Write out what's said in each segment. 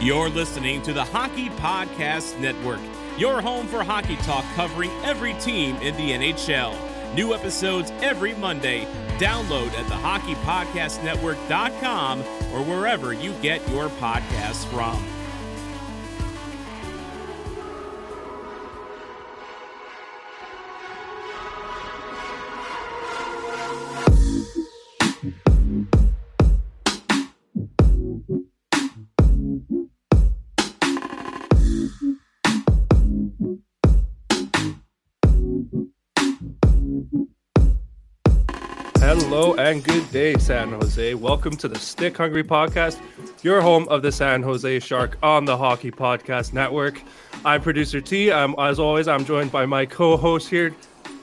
You're listening to the Hockey Podcast Network, your home for hockey talk covering every team in the NHL. New episodes every Monday. Download at thehockeypodcastnetwork.com or wherever you get your podcasts from. And good day, San Jose. Welcome to the Stick Hungry Podcast, your home of the San Jose Shark on the Hockey Podcast Network. I'm producer T. I'm, as always, I'm joined by my co-host here,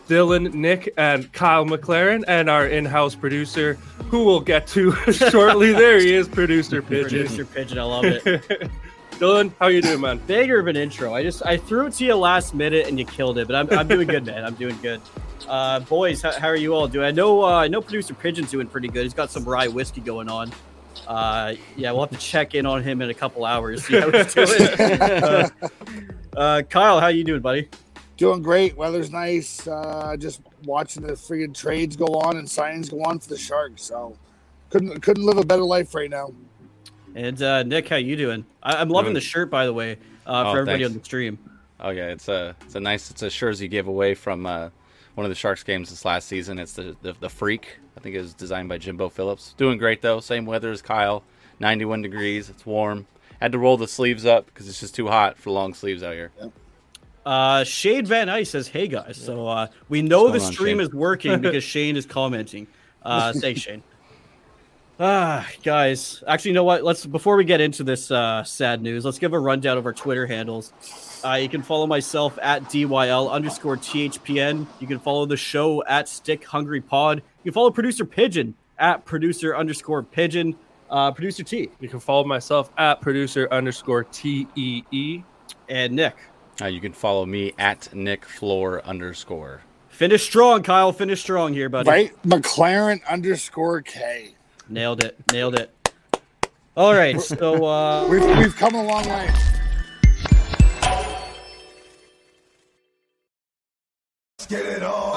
Dylan, Nick, and Kyle McLaren, and our in-house producer, who we'll get to shortly. there he is, producer Pigeon. Producer Pigeon, I love it. Dylan, how you doing, man? Bigger of an intro. I just I threw it to you last minute and you killed it, but I'm, I'm doing good, man. I'm doing good. Uh, boys, how, how are you all doing? I know uh, I know producer Pigeon's doing pretty good. He's got some rye whiskey going on. Uh, yeah, we'll have to check in on him in a couple hours. See how he's doing. uh, uh, Kyle, how you doing, buddy? Doing great. Weather's nice. Uh, just watching the freaking trades go on and signings go on for the Sharks. So couldn't couldn't live a better life right now. And uh, Nick, how you doing? I- I'm loving the shirt, by the way, uh, Oh, for everybody thanks. on the stream. Oh yeah, it's a it's a nice it's a jersey giveaway from uh, one of the Sharks games this last season. It's the, the the Freak. I think it was designed by Jimbo Phillips. Doing great though. Same weather as Kyle. 91 degrees. It's warm. Had to roll the sleeves up because it's just too hot for long sleeves out here. Uh, Shade Van Ice says, "Hey guys, so uh, we know the going on, stream is working because Shane is commenting." Uh, thanks, Shane. Ah, guys, actually, you know what? Let's before we get into this uh, sad news, let's give a rundown of our Twitter handles. Uh, you can follow myself at dyl underscore thpn. You can follow the show at Stick Hungry Pod. You can follow producer Pigeon at producer underscore Pigeon. Uh, producer T You can follow myself at producer underscore T E E. and Nick. Uh, you can follow me at Nick Flohr underscore. Finish strong, Kyle. Finish strong here, buddy. Right? McLaren underscore K. Nailed it. Nailed it. All right. So uh We've, we've come a long way. Let's get it on.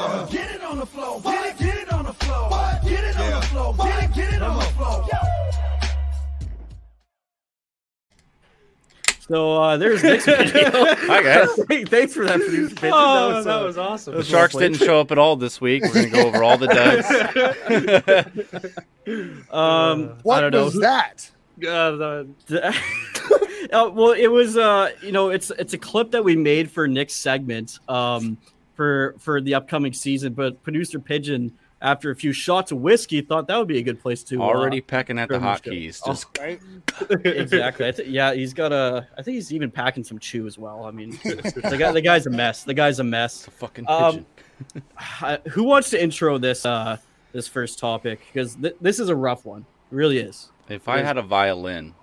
So uh there's Nick's video. Hi guys. Hey, Thanks for that producer Pigeon. Oh, that uh, was awesome. The Sharks didn't show up at all this week. We're gonna go over all the duds. um What I don't know. was that? Uh, the- uh, well, it was uh you know it's it's a clip that we made for Nick's segment um for for the upcoming season, but producer Pigeon after a few shots of whiskey thought that would be a good place to uh, Already pecking at the hotkeys. go. Just Right? exactly. I th- yeah, he's got a. I think he's even packing some chew as well. I mean, the guy, the guy's a mess. The guy's a mess. a fucking Um, pigeon. Uh, who wants to intro this uh this first topic because th- this is a rough one. It really is. If I had a violin,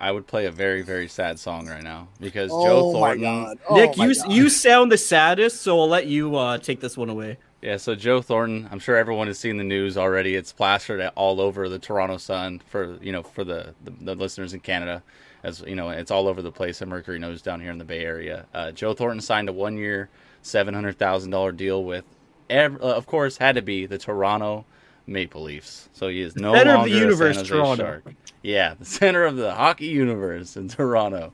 I would play a very, very sad song right now because Joe Oh my Thornton. god. Oh Nick, my you God. you sound the saddest, so I'll let you uh take this one away. Yeah, so Joe Thornton. I'm sure everyone has seen the news already. It's plastered all over the Toronto Sun for you know for the the, the listeners in Canada, as you know, it's all over the place at Mercury News down here in the Bay Area. Uh, Joe Thornton signed a one year, seven hundred thousand dollar deal with, ev- uh, of course, had to be the Toronto Maple Leafs. So he is no Center of longer the a universe, San Jose Toronto. Shark. Yeah, the center of the hockey universe in Toronto.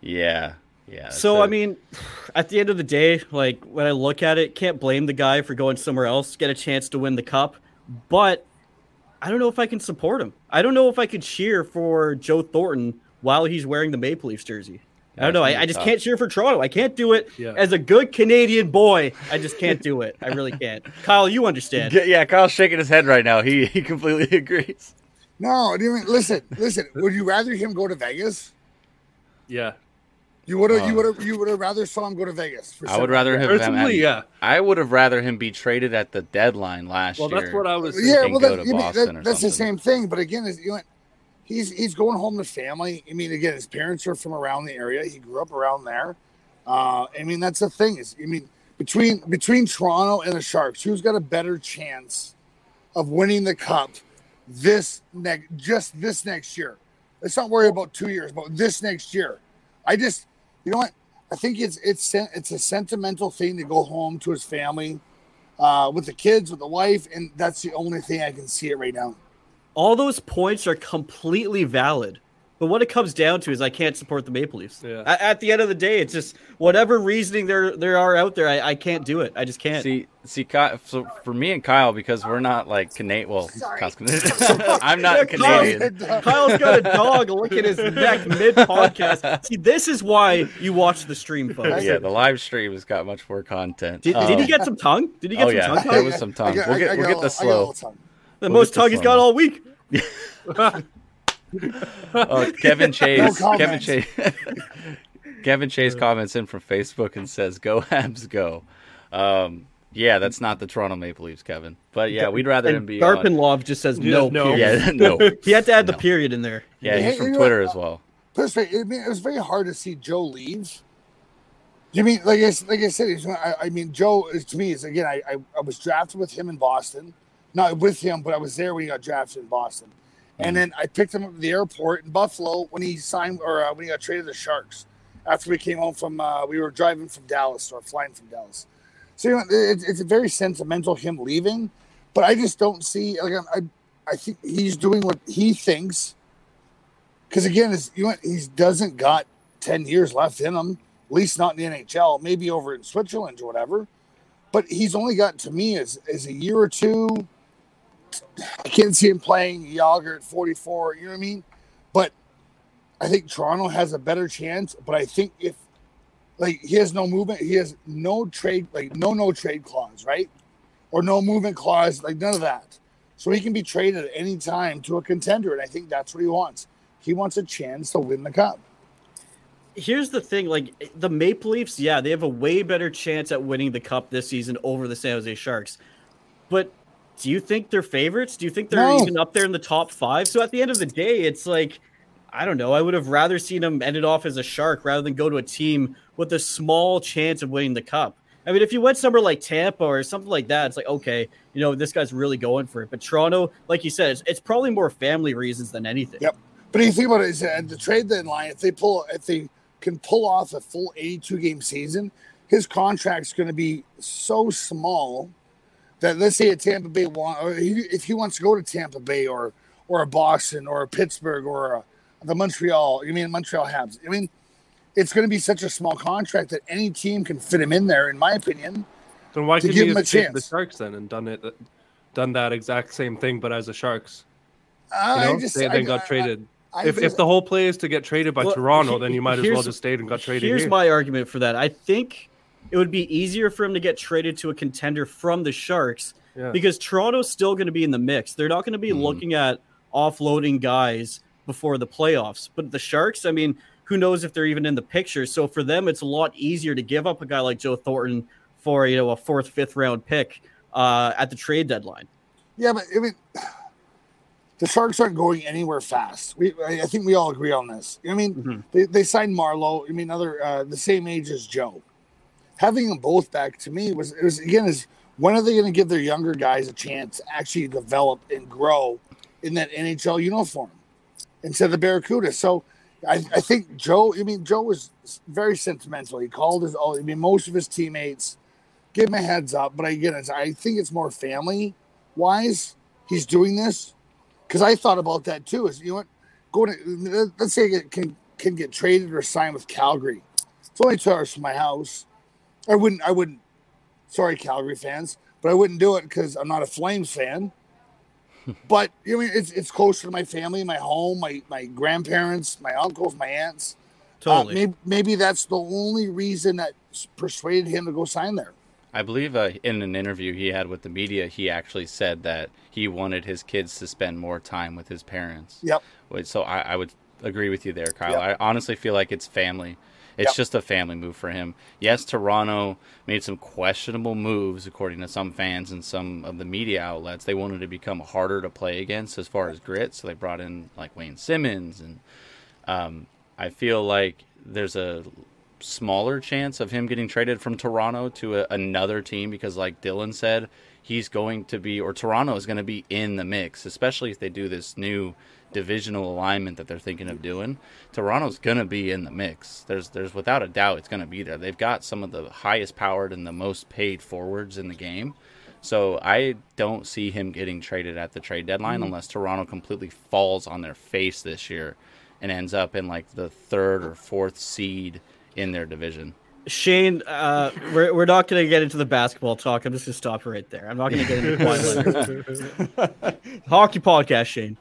Yeah, yeah. So it's a- I mean, at the end of the day, like when I look at it, can't blame the guy for going somewhere else, get a chance to win the cup, but I don't know if I can support him. I don't know if I could cheer for Joe Thornton while he's wearing the Maple Leafs jersey. I don't know. I, I just tough. can't cheer for Toronto. I can't do it Yeah. as a good Canadian boy. I just can't do it. I really can't. Kyle, you understand. Yeah, yeah, Kyle's shaking his head right now. He he completely agrees. No, do you mean, listen, listen. Would you rather him go to Vegas? yeah. You would have, Uh, you would have, you would have rather saw him go to Vegas. For I would rather have him. Personally, yeah. I would have rather him be traded at the deadline last Well, year. that's what I was. Yeah, and well, go that, to mean, Boston that- or that's the same thing. But again, you know, he's he's going home to family. I mean, again, his parents are from around the area. He grew up around there. Uh, I mean, that's the thing is, I mean, between between Toronto and the Sharks, who's got a better chance of winning the cup this next just this next year? let's not worry about two years, but this next year. I just, you know what? I think it's it's it's a sentimental thing to go home to his family, uh, with the kids, with the wife, and that's the only thing I can see it right now. All those points are completely valid. But what it comes down to is I can't support the Maple Leafs. Yeah. At, at the end of the day, it's just whatever reasoning there there are out there, I, I can't do it. I just can't. See, see, Ky- so for me and Kyle, because we're not like Canadian. Well, Kyle's I'm not Yeah, Kyle- Canadian. Kyle's got a dog licking his neck mid podcast. See, this is why you watch the stream, folks. Yeah, the live stream has got much more content. Did, Um, did he get some tongue? Did he get Oh some yeah, tongue? there Kyle? was some tongue. I got- We'll get I we'll get a the little- I got a little slow. The We'll most get tongue he's got all week. Oh, Kevin Chase. Kevin. Chase. Kevin Chase comments in from Facebook and says, "Go Habs, go." Um, yeah, that's not the Toronto Maple Leafs, Kevin. But yeah, we'd rather him And be on. Garpenlov just says no. no. period. Yeah, no. He had to add the period in there. Yeah, he's from you Twitter what? as well. Put it I mean, it was very hard to see Joe leave. You mean like I s- like I said? I, I mean, Joe is to me is again. I, I I was drafted with him in Boston, not with him, but I was there when he got drafted in Boston, and then I picked him up at the airport in Buffalo when he signed or uh, when he got traded to the Sharks. After we came home from, uh, we were driving from Dallas or flying from Dallas. So you know, it, it's very sentimental him leaving, but I just don't see like I I think he's doing what he thinks because again, it's, you know, he doesn't got ten years left in him. At least not in the NHL. Maybe over in Switzerland or whatever. But he's only got to me as as a year or two. I can't see him playing Jagr at forty four. You know what I mean? But I think Toronto has a better chance. But I think if like he has no movement, he has no trade, like no no trade clause, right? Or no movement clause, like none of that. So he can be traded at any time to a contender, and I think that's what he wants. He wants a chance to win the cup. Here's the thing: like the Maple Leafs, yeah, they have a way better chance at winning the cup this season over the San Jose Sharks. But do you think they're favorites? Do you think they're No. even up there in the top five? So at the end of the day, it's like I don't know. I would have rather seen them end it off as a Shark rather than go to a team with a small chance of winning the cup. I mean, if you went somewhere like Tampa or something like that, it's like okay, you know, this guy's really going for it. But Toronto, like you said, it's, it's probably more family reasons than anything. Yep. But if you think about it, is at the trade deadline, if they pull, if they can pull off a full 82 game season, his contract's going to be so small that let's say a Tampa Bay want, or he, if he wants to go to Tampa Bay or or a Boston or a Pittsburgh or a, the Montreal, you mean Montreal Habs? I mean, it's going to be such a small contract that any team can fit him in there, in my opinion. Then why To couldn't give he him a have stayed the chance. Sharks then and done it, done that exact same thing, but as the Sharks? You I know, just, they I- then got I- traded. I if, just- if the whole play is to get traded by Well, Toronto, he- then you might as well just stayed and got traded Here's here. my argument for that. I think it would be easier for him to get traded to a contender from the Sharks Yeah. because Toronto's still going to be in the mix. They're not going to be Mhm. looking at offloading guys before the playoffs. But the Sharks, I mean, who knows if they're even in the picture? So for them, it's a lot easier to give up a guy like Joe Thornton for you know a fourth, fifth round pick uh, at the trade deadline. Yeah, but I mean, the Sharks aren't going anywhere fast. We, I I think we all agree on this. I mean, Mhm. they, they signed Marleau. I mean, other uh, the same age as Joe. Having them both back to me was it was again is when are they going to give their younger guys a chance to actually develop and grow in that NHL uniform instead of the Barracuda? So I, I think Joe. I mean, Joe was very sentimental. He called his. I mean, most of his teammates give him a heads up. But again, it's, I think it's more family wise. He's doing this because I thought about that too. Is you know what? Going to let's say it can can get traded or signed with Calgary. It's only two hours from my house. I wouldn't. I wouldn't. Sorry, Calgary fans, but I wouldn't do it because I'm not a Flames fan. but you know, I mean, it's it's closer to my family, my home, my my grandparents, my uncles, my aunts. Uh, Totally. maybe, maybe that's the only reason that persuaded him to go sign there. I believe uh, in an interview he had with the media, he actually said that he wanted his kids to spend more time with his parents. Yep. So I, I would agree with you there, Kyle. Yep. I honestly feel like it's family. It's Yep. just a family move for him. Yes, Toronto made some questionable moves, according to some fans and some of the media outlets. They wanted to become harder to play against as far as grit, so they brought in like Wayne Simmonds, and um, I feel like there's a smaller chance of him getting traded from Toronto to a, another team because, like Dylan said, he's going to be, or Toronto is going to be in the mix, especially if they do this new divisional alignment that they're thinking of doing, Toronto's going to be in the mix. There's there's without a doubt it's going to be there. They've got some of the highest powered and the most paid forwards in the game. So I don't see him getting traded at the trade deadline Mm-hmm. unless Toronto completely falls on their face this year and ends up in like the third or fourth seed in their division. Shane, uh, we're, we're not going to get into the basketball talk. I'm just going to stop right there. I'm not going to get into. Hockey podcast, Shane.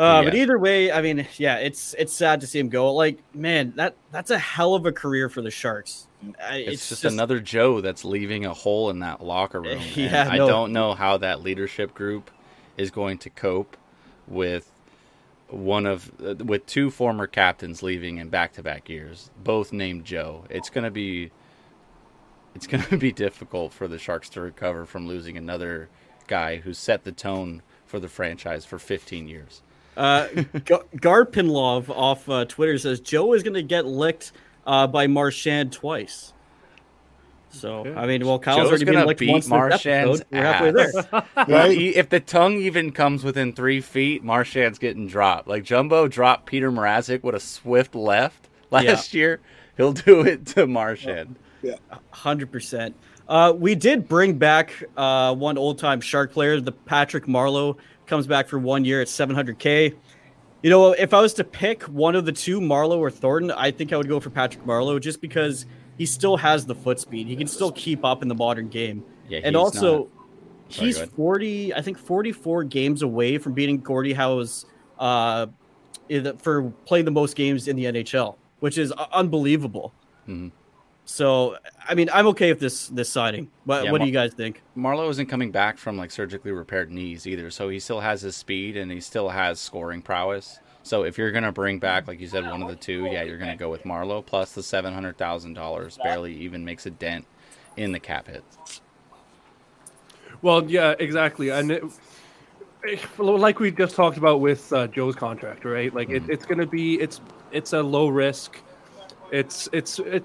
Uh, But either way, I mean, yeah, it's it's sad to see him go. Like, man, that that's a hell of a career for the Sharks. I- It's, just, another Joe that's leaving a hole in that locker room. Yeah, I don't know how that leadership group is going to cope with one of uh, with two former captains leaving in back-to-back years, both named Joe. It's going to be it's going to be difficult for the Sharks to recover from losing another guy who set the tone for the franchise for 15 years. Uh, Gar- Garpenlov off uh, Twitter says Joe is going to get licked uh, by Marchand twice. So I mean, well, Kyle's Joe's already been gonna licked beat once this Marchand's episode. We're halfway there. ass. Right? He- if the tongue even comes within three feet, Marchand's getting dropped. Like Jumbo dropped Peter Mrazek with a swift left last year. He'll do it to Marchand. Hundred percent. Uh, we did bring back uh, one old time Shark player. The Patrick Marleau comes back for one year at 700k. You know, if I was to pick one of the two, Marleau or Thornton, I think I would go for Patrick Marleau just because he still has the foot speed. He can still keep up in the modern game. Yeah, and also, not- Sorry, he's 40, I think 44 games away from beating Gordie Howe's uh, for playing the most games in the NHL, which is uh, unbelievable. Mhm. So, I mean, I'm okay with this this signing. But Yeah, what do you guys think? Marleau isn't coming back from like surgically repaired knees either, so he still has his speed and he still has scoring prowess. So if you're gonna bring back, like you said, one of the two, yeah, you're gonna go with Marleau. Plus the seven hundred thousand dollars barely even makes a dent in the cap hit. Well, yeah, exactly, and it, it- like we just talked about with uh, Joe's contract, right? Like it, it's going to be it's it's a low risk. It's it's it.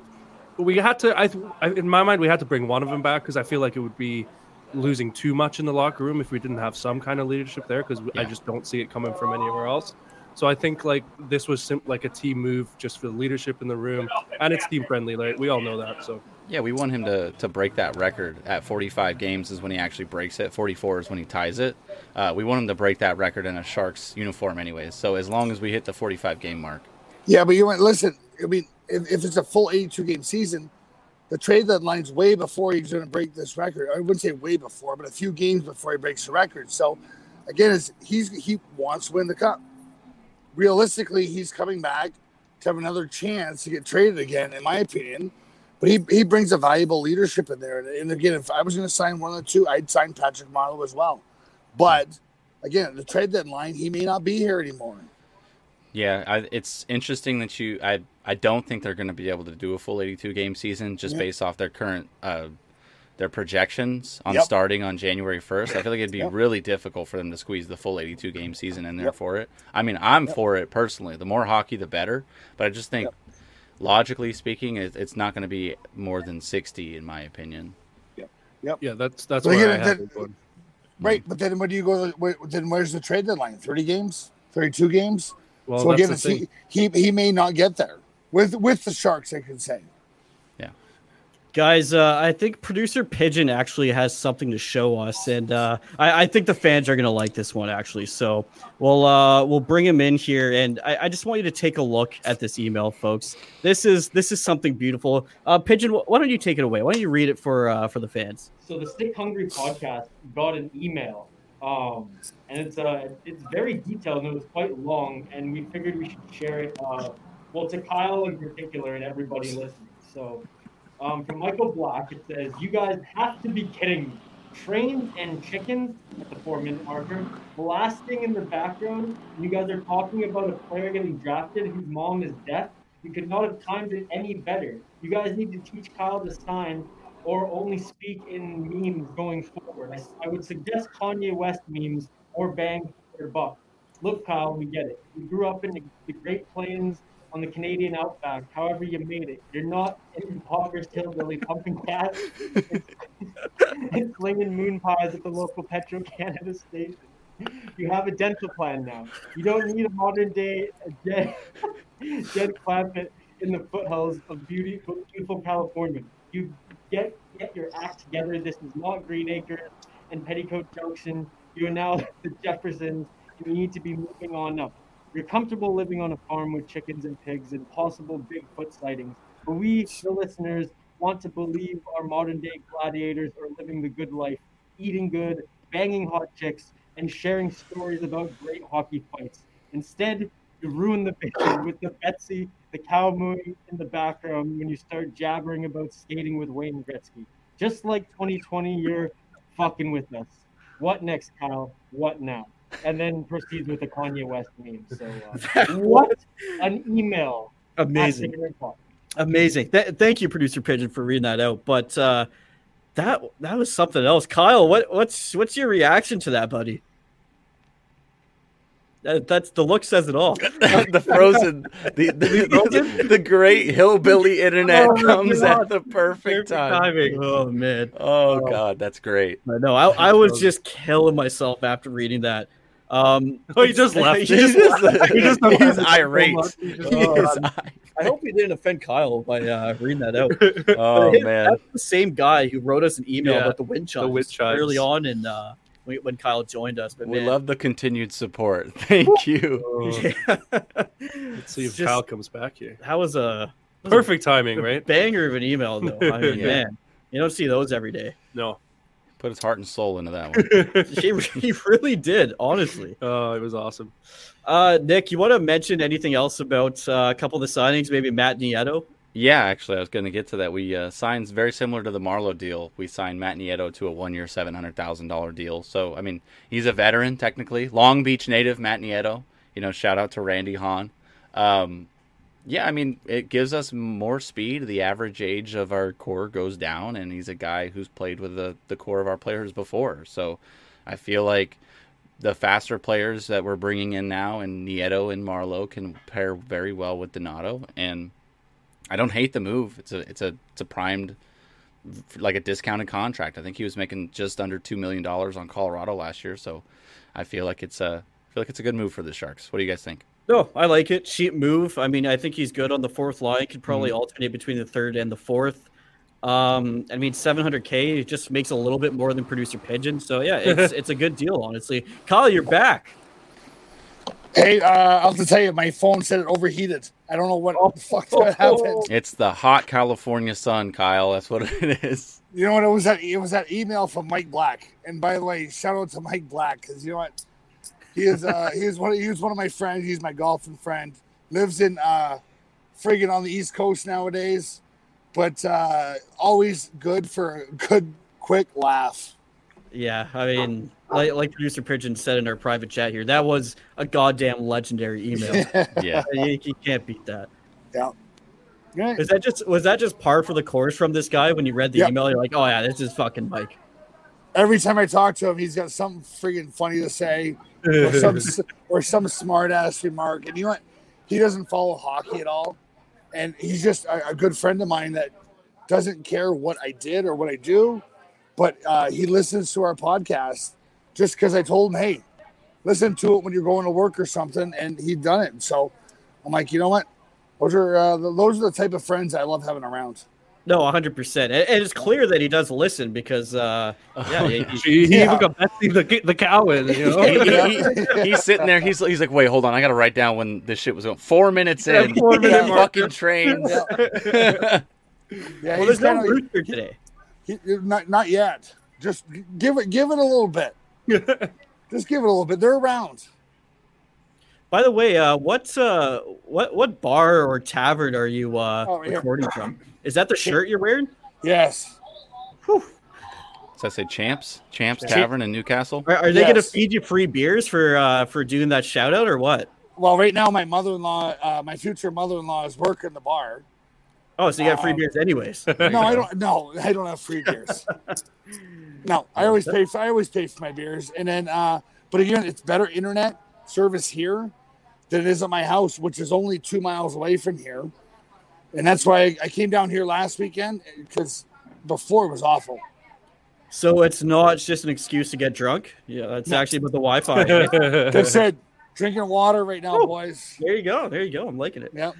We had to. I, I in my mind, we had to bring one of them back because I feel like it would be losing too much in the locker room if we didn't have some kind of leadership there because I just don't see it coming from anywhere else. So I think like this was sim- like a team move just for the leadership in the room, and it's team friendly. Like we all know that. So Yeah, we want him to, to break that record at 45 games is when he actually breaks it. 44 is when he ties it. Uh, we want him to break that record in a Sharks uniform, anyways. So as long as we hit the 45 game mark, Yeah, but you went, listen, I mean, if, if it's a full 82 game season, the trade deadline's way before he's going to break this record. I wouldn't say way before, but a few games before he breaks the record. So, again, he's he wants to win the cup. Realistically, he's coming back to have another chance to get traded again, in my opinion. But he, he brings a valuable leadership in there. And, and again, if I was going to sign one of the two, I'd sign Patrick Marleau as well. But again, the trade deadline, he may not be here anymore. Yeah, I, it's interesting that you. I I don't think they're going to be able to do a full 82 game season just Yeah. based off their current uh, their projections on Yep. starting on January 1st. I feel like it'd be Yep. really difficult for them to squeeze the full 82 game season in there Yep. for it. I mean, I'm for it personally. The more hockey, the better. But I just think, logically speaking, it, it's not going to be more than 60, in my opinion. Yep. yeah, that's that's But where again, I have that- it. Right, but then when do you go? where- Then where's the trade deadline? Thirty games, thirty-two games. Well, so again, the it's, thing. he, he he may not get there with with the Sharks. I can say. Yeah. Guys, uh, I think producer Pigeon actually has something to show us, and uh, I, I think the fans are gonna like this one actually. So we'll uh, we'll bring him in here, and I, I just want you to take a look at this email, folks. This is this is something beautiful. Uh, Pigeon, why don't you take it away? Why don't you read it for uh, for the fans? So the Stick Hungry podcast got an email, um, and it's uh, it's very detailed and it was quite long, and we figured we should share it. Uh, well, to Kyle in particular and everybody listening. So, um, from Michael Black, it says, "You guys have to be kidding me! Trains and chickens at the four-minute marker, blasting in the background. You guys are talking about a player getting drafted whose mom is deaf. You could not have timed it any better. You guys need to teach Kyle to sign or only speak in memes going forward. I, I would suggest Kanye West memes or bang for your buck. Look, Kyle, we get it. You grew up in the, the Great Plains on the Canadian outback. However, you made it. You're not an impoverished hillbilly pumping gas and slinging moon pies at the local Petro Canada station. You have a dental plan now. You don't need a modern day Jed, Jed Clampett in the foothills of beauty, beautiful California. You get get your act together. This is not Green Acres and Petticoat Junction. You are now the Jeffersons. You need to be moving on up. You're comfortable living on a farm with chickens and pigs and possible Bigfoot sightings. But we, the listeners, want to believe our modern day gladiators are living the good life, eating good, banging hot chicks, and sharing stories about great hockey fights. Instead, you ruin the picture with the Betsy, the cow mooing in the background when you start jabbering about skating with Wayne Gretzky. Just like 2020, you're fucking with us. What next, Kyle? What now? And then proceeds with the Kanye West meme. So, uh, what an email. Amazing. at Figuring Talk. Amazing. Th- thank you, producer Pigeon, for reading that out. But uh, that that was something else. Kyle, what what's what's your reaction to that, buddy? That, that's the look says it all. the frozen, the the, the, great hillbilly internet Oh, comes God. at the perfect time. timing. Oh man. Oh god, that's great. I know. I, I was just killing myself after reading that. Um, Oh, he just left. He just- just, just- he's irate. He just- He is Oh, i- I hope he didn't offend Kyle by uh, reading that out. oh But man, that's the same guy who wrote us an email Yeah, about the wind chimes, wind chimes. early on in uh, when, when Kyle joined us. But we man, love the continued support. Thank you. Yeah. let's see if just- Kyle comes back here. that was a Perfect timing, right? banger of an email, though. I mean, Yeah. man, you don't see those every day. No. Put his heart and soul into that one. He, he really did, honestly. Oh, it was awesome. Uh, Nick, you want to mention anything else about uh, a couple of the signings? Maybe Matt Nieto. Yeah, actually, I was going to get to that. We uh, signed very similar to the Marleau deal. We signed Matt Nieto to a one-year, seven hundred thousand dollar deal. So, I mean, he's a veteran technically, Long Beach native, Matt Nieto. You know, shout out to Randy Hahn. Um, yeah, I mean, it gives us more speed. The average age of our core goes down, and he's a guy who's played with the the core of our players before. So, I feel like the faster players that we're bringing in now, and Nieto and Marleau can pair very well with Donato and. I don't hate the move. It's a it's a it's a primed like a discounted contract. I think he was making just under two million dollars on Colorado last year, so I feel like it's a I feel like it's a good move for the Sharks. What do you guys think? No, I like it. Cheap move. I mean, I think he's good on the fourth line. Could probably alternate between the third and the fourth. Um, I mean, 700k it just makes a little bit more than producer Pigeon. So yeah, it's it's a good deal, honestly. Kyle, you're back. Hey, uh, I'll have to tell you, my phone said it overheated. I don't know what the fuck that happened. It's the hot California sun, Kyle. That's what it is. You know what? It was that it was that email from Mike Black. And by the way, shout out to Mike Black because you know what? He is uh he is one of, he was one of my friends. He's my golfing friend. Lives in uh friggin' on the East Coast nowadays, but uh always good for a good quick laugh. Yeah, I uh, mean, uh, like, like producer Pigeon said in our private chat here, that was a goddamn legendary email. Yeah. you, you can't beat that. Yeah. Yeah. Is that just was that just par for the course from this guy when you read the Yeah. email? You're like, oh yeah, this is fucking Mike. Every time I talk to him, he's got something friggin' funny to say. or some or some smart ass remark. And you know what? He doesn't follow hockey at all, and he's just a, a good friend of mine that doesn't care what I did or what I do, but uh, he listens to our podcast just because I told him, hey, listen to it when you're going to work or something, and he'd done it. So I'm like, you know what? Those are uh, the- those are the type of friends I love having around. No, 100. percent And and it's clear that he does listen because, uh, yeah, he- he- He, he Yeah. even got Betsy the, the cow in, you know? He- he- he- he's sitting there. He's he's like, wait, hold on. I got to write down when this shit was going. Four minutes Yeah, in. four minute fucking trains. Yeah, well, there's no kinda- rooster today. He- not not yet. Just give it give it a little bit. Just give it a little bit. They're around. By the way, uh, what uh, what what bar or tavern are you uh, Oh, recording from? Is that the shirt you're wearing? Yes. So I say Champs? Champs Tavern in Newcastle? Are, are they going to feed you free beers for uh, for doing that shout out or what? Well, right now my mother-in-law, uh, my future mother-in-law, is working the bar. Oh, so you got free Um, beers anyways. No, I don't. No, I don't have free beers. no, I always pay. For, I always pay for my beers, and then. uh But again, it's better internet service here than it is at my house, which is only two miles away from here, and that's why I, I came down here last weekend because before it was awful. So it's not it's just an excuse to get drunk. Yeah, that's actually about the Wi-Fi. That's it. Drinking water right now, boys. there you go. There you go. I'm liking it. Yep.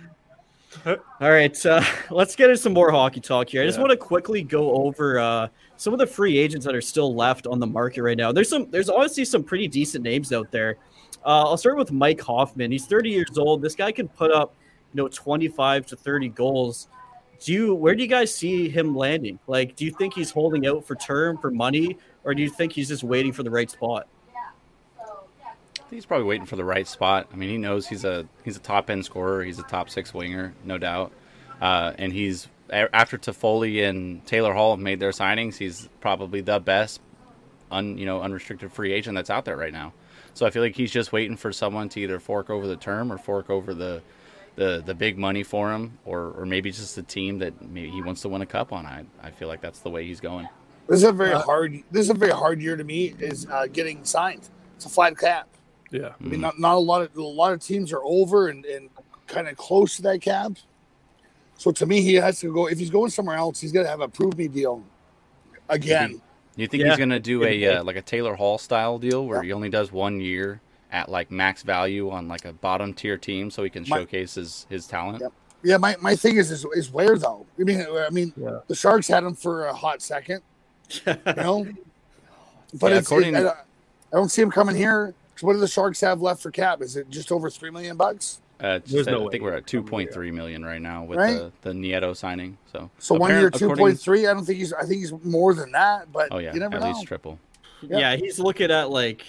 All right, uh, let's get into some more hockey talk here. I just Yeah. want to quickly go over uh, some of the free agents that are still left on the market right now. There's some, there's obviously some pretty decent names out there. Uh, I'll start with Mike Hoffman. He's 30 years old. This guy can put up, you know, 25 to 30 goals. Do you, where do you guys see him landing? Like, do you think he's holding out for term for money, or do you think he's just waiting for the right spot? He's probably waiting for the right spot. I mean, he knows he's a he's a top end scorer. He's a top six winger, no doubt. Uh, and he's after Toffoli and Taylor Hall have made their signings, he's probably the best, un you know unrestricted free agent that's out there right now. So I feel like he's just waiting for someone to either fork over the term or fork over the the, the big money for him, or, or maybe just a team that maybe he wants to win a cup on. I I feel like that's the way he's going. This is a very hard. This is a very hard year to me. Is uh, getting signed. It's a flat cap. Yeah. I mean, not, not a lot of a lot of teams are over and, and kind of close to that cap. So to me, he has to go. If he's going somewhere else, he's got to have a prove me deal again. You think Yeah. he's gonna do a uh, like a Taylor Hall style deal where Yeah. he only does one year at like max value on like a bottom tier team so he can My- showcase his his talent? Yep. Yeah, my, my thing is, is is where though? I mean, I mean, Yeah. the Sharks had him for a hot second, you know. But Yeah, it's, according it- to- I, I don't see him coming here. 'Cause What do the Sharks have left for cap? Is it just over three million bucks? Uh, There's just- no I way think we're at he's two coming point here. three million right now with Right? the the Nieto signing. So So one year, apparent- two according- point three. I don't think he's. I think he's more than that. But Oh yeah, you never at know. least triple. Yeah. Yeah, he's looking at like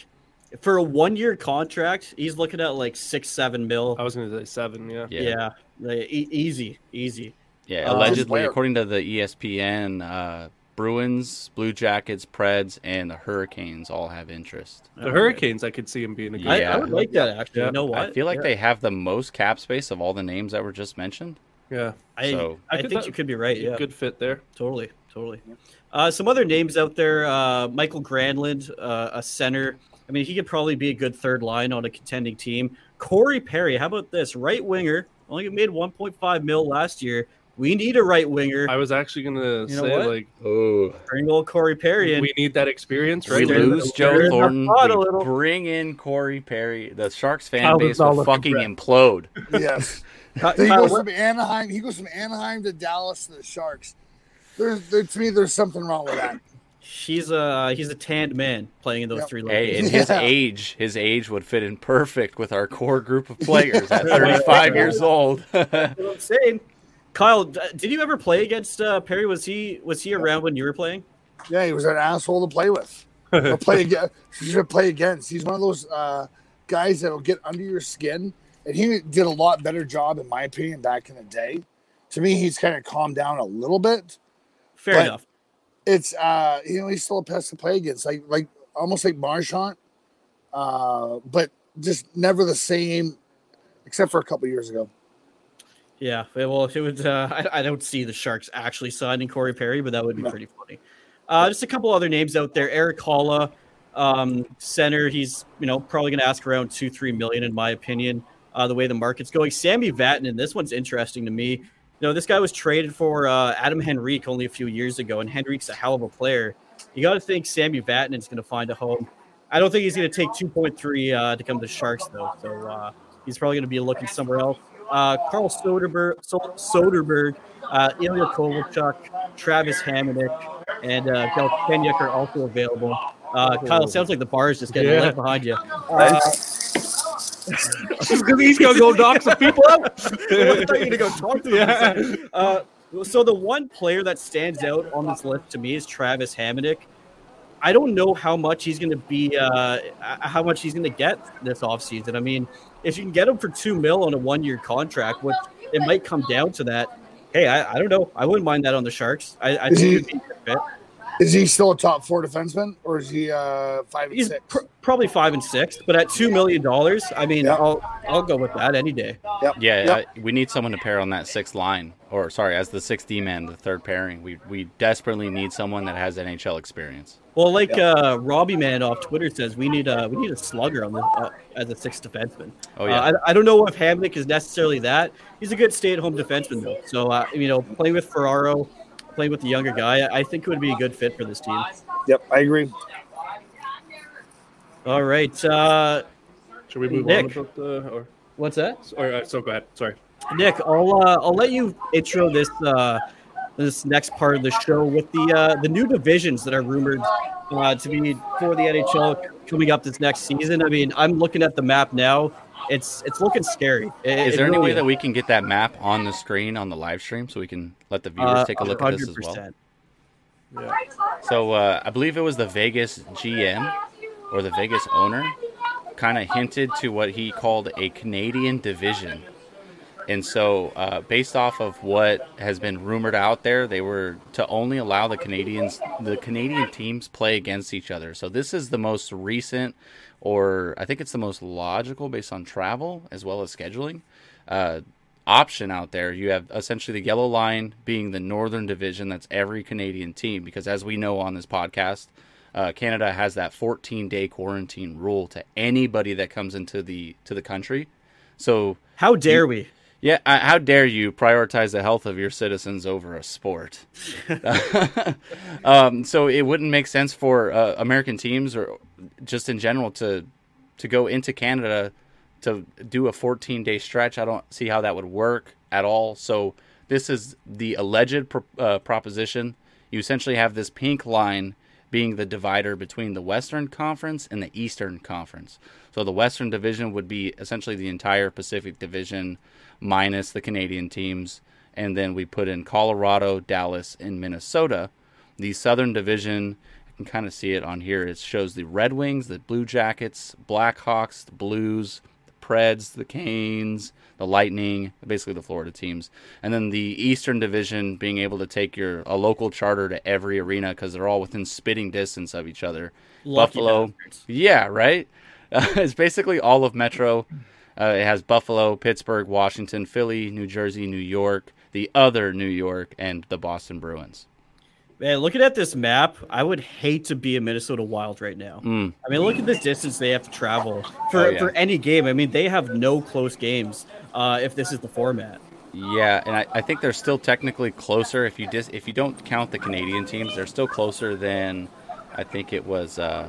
for a one year contract, he's looking at like six, seven mil. I was gonna say seven. Yeah. Yeah, Yeah, like, e- easy, easy. Yeah, Uh, allegedly, Where? according to the ESPN, uh, Bruins, Blue Jackets, Preds, and the Hurricanes all have interest. The Hurricanes, I could see him being a good. I, I would like that actually. Yeah. You know what? I feel like Yeah. they have the most cap space of all the names that were just mentioned. Yeah. I, so- I I could- think that- you could be right. Yeah, Good fit there. totally, totally. Uh, some other names out there: uh, Michael Granlund, uh, a center. I mean, he could probably be a good third line on a contending team. Corey Perry, how about this? Right winger, only made 1.5 mil last year. We need a right winger. I was actually gonna know say what? like Oh, Bring old Corey Perry in. we need that experience, we right? Stir it lose Joe stir it up Thornton. We bring in Corey Perry. The Sharks fan Kyle base will fucking impressed. implode. Yes. Kyle- he goes what- from Anaheim. He goes from Anaheim to Dallas to the Sharks. There's there, to me, there's something wrong with that. He's a uh, he's a tanned man playing in those Yep. three Hey, locations. and his Yeah. age, his age would fit in perfect with our core group of players at 35 years old. That's what I'm saying. Kyle, did you ever play against uh, Perry? Was he was he around when you were playing? Yeah, he was an asshole to play with. Or play again. You should play against. He's one of those uh, guys that'll get under your skin, and he did a lot better job, in my opinion, back in the day. To me, he's kind of calmed down a little bit. Fair enough. It's uh, you know, he's still a pest to play against, like like almost like Marchand, uh, but just never the same, except for a couple years ago. Yeah. Well, if it would, uh, I, I don't see the Sharks actually signing Corey Perry, but that would be pretty funny. Uh, just a couple other names out there. Erik Haula, um, center. He's you know probably going to ask around two three million in my opinion. Uh, the way the market's going. Sami Vatanen. This one's interesting to me. You know, this guy was traded for uh, Adam Henrique only a few years ago, and Henrique's a hell of a player. You got to think Sami Vatanen's going to find a home. I don't think he's going to take 2.3 uh, to come to the Sharks, though. So uh, he's probably going to be looking somewhere else. Uh, Carl Soderberg, so- Soderberg uh, Ilya Kovalchuk, Travis Hamonic, and uh, Gal Kenyuk are also available. Uh, Kyle, sounds like the bar is just getting Yeah. lit behind you. Uh, he's gonna go knock some people out. I thought you gonna go talk to. Yeah. Uh, so the one player that stands out on this list to me is Travis Hamonic. I don't know how much he's going to be, uh, how much he's going to get this offseason. I mean, if you can get him for two mil on a one year contract, which it might come down to that. Hey, I, I don't know. I wouldn't mind that on the Sharks. I, I think it'd be a fit. Is he still a top four defenseman, or is he uh, five and He's six? pr- probably five and six, but at two million dollars, I mean, Yeah. I'll I'll go with that any day. Yep. Yeah, Yep. uh, we need someone to pair on that sixth line, or sorry, as the sixth D man, the third pairing. We we desperately need someone that has NHL experience. Well, like uh, Robbie Man off Twitter says, we need a we need a slugger on the uh, as a sixth defenseman. Oh yeah, Uh, I, I don't know if Hamonic is necessarily that. He's a good stay-at-home defenseman though. So uh, you know, playing with Ferraro, playing with the younger guy, I think it would be a good fit for this team. Yep, I agree. All right. Uh, Should we move Nick. on about the or? what's that? Or uh, so go ahead. Sorry. Nick, I'll uh, I'll let you intro this uh, this next part of the show with the uh, the new divisions that are rumored uh, to be for the NHL coming up this next season. I mean, I'm looking at the map now. It's it's looking scary. It- Is it there any really way that we can get that map on the screen on the live stream so we can let the viewers uh, take a look at this as well? 100%. So uh, I believe it was the Vegas GM or the Vegas owner kind of hinted to what he called a Canadian division. And so, uh, based off of what has been rumored out there, they were to only allow the Canadians, the Canadian teams, play against each other. So this is the most recent, or I think it's the most logical based on travel as well as scheduling uh, option out there. You have essentially the yellow line being the northern division. That's every Canadian team because, as we know on this podcast, uh, Canada has that 14 day quarantine rule to anybody that comes into the to the country. So How dare we? Yeah, uh, how dare you prioritize the health of your citizens over a sport? um, so it wouldn't make sense for uh, American teams or just in general to to go into Canada to do a 14 day stretch. I don't see how that would work at all. So this is the alleged pro- uh, proposition. You essentially have this pink line being the divider between the Western Conference and the Eastern Conference. So the Western Division would be essentially the entire Pacific Division minus the Canadian teams. And then we put in Colorado, Dallas, and Minnesota. The Southern Division, you can kind of see it on here. It shows the Red Wings, the Blue Jackets, Blackhawks, the Blues, the Preds, the Canes, the Lightning, basically the Florida teams. And then the Eastern Division being able to take your a local charter to every arena because they're all within spitting distance of each other. Lucky Buffalo. bastards. Yeah, right. Uh, it's basically all of Metro. Uh, it has Buffalo, Pittsburgh, Washington, Philly, New Jersey, New York, the other New York, and the Boston Bruins. Man, looking at this map, I would hate to be a Minnesota Wild right now. Mm. I mean, look at the distance they have to travel for, Oh, yeah. for any game. I mean, they have no close games uh, if this is the format. Yeah, and I, I think they're still technically closer if you dis, if you don't count the Canadian teams, they're still closer than I think it was uh,